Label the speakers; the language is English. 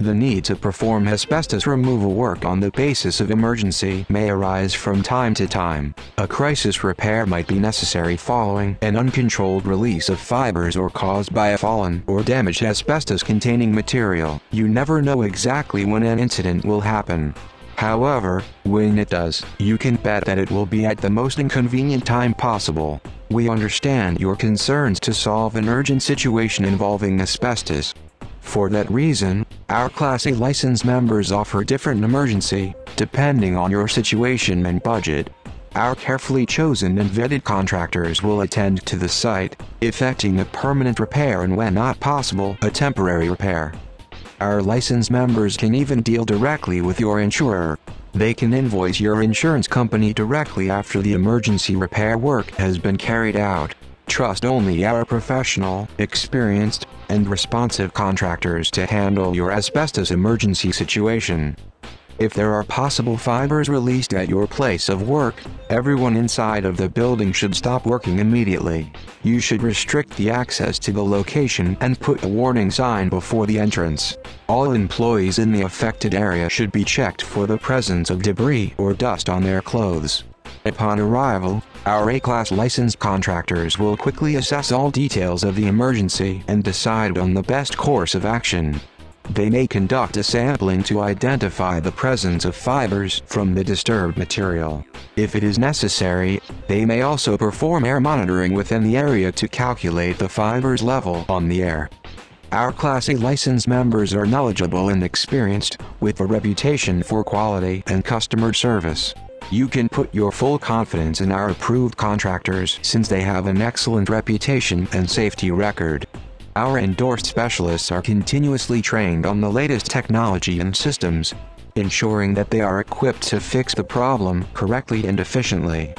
Speaker 1: The need to perform asbestos removal work on the basis of emergency may arise from time to time. A crisis repair might be necessary following an uncontrolled release of fibers or caused by a fallen or damaged asbestos containing material. You never know exactly when an incident will happen. However, when it does, you can bet that it will be at the most inconvenient time possible. We understand your concerns to solve an urgent situation involving asbestos. For that reason, our Class A license members offer different emergency, depending on your situation and budget. Our carefully chosen and vetted contractors will attend to the site, effecting a permanent repair and when not possible, a temporary repair. Our license members can even deal directly with your insurer. They can invoice your insurance company directly after the emergency repair work has been carried out. Trust only our professional, experienced, and responsive contractors to handle your asbestos emergency situation. If there are possible fibers released at your place of work, everyone inside of the building should stop working immediately. You should restrict the access to the location and put a warning sign before the entrance. All employees in the affected area should be checked for the presence of debris or dust on their clothes. Upon arrival, our A-class licensed contractors will quickly assess all details of the emergency and decide on the best course of action. They may conduct a sampling to identify the presence of fibers from the disturbed material. If it is necessary, they may also perform air monitoring within the area to calculate the fibers level on the air. Our Class A license members are knowledgeable and experienced, with a reputation for quality and customer service. You can put your full confidence in our approved contractors since they have an excellent reputation and safety record. Our endorsed specialists are continuously trained on the latest technology and systems, ensuring that they are equipped to fix the problem correctly and efficiently.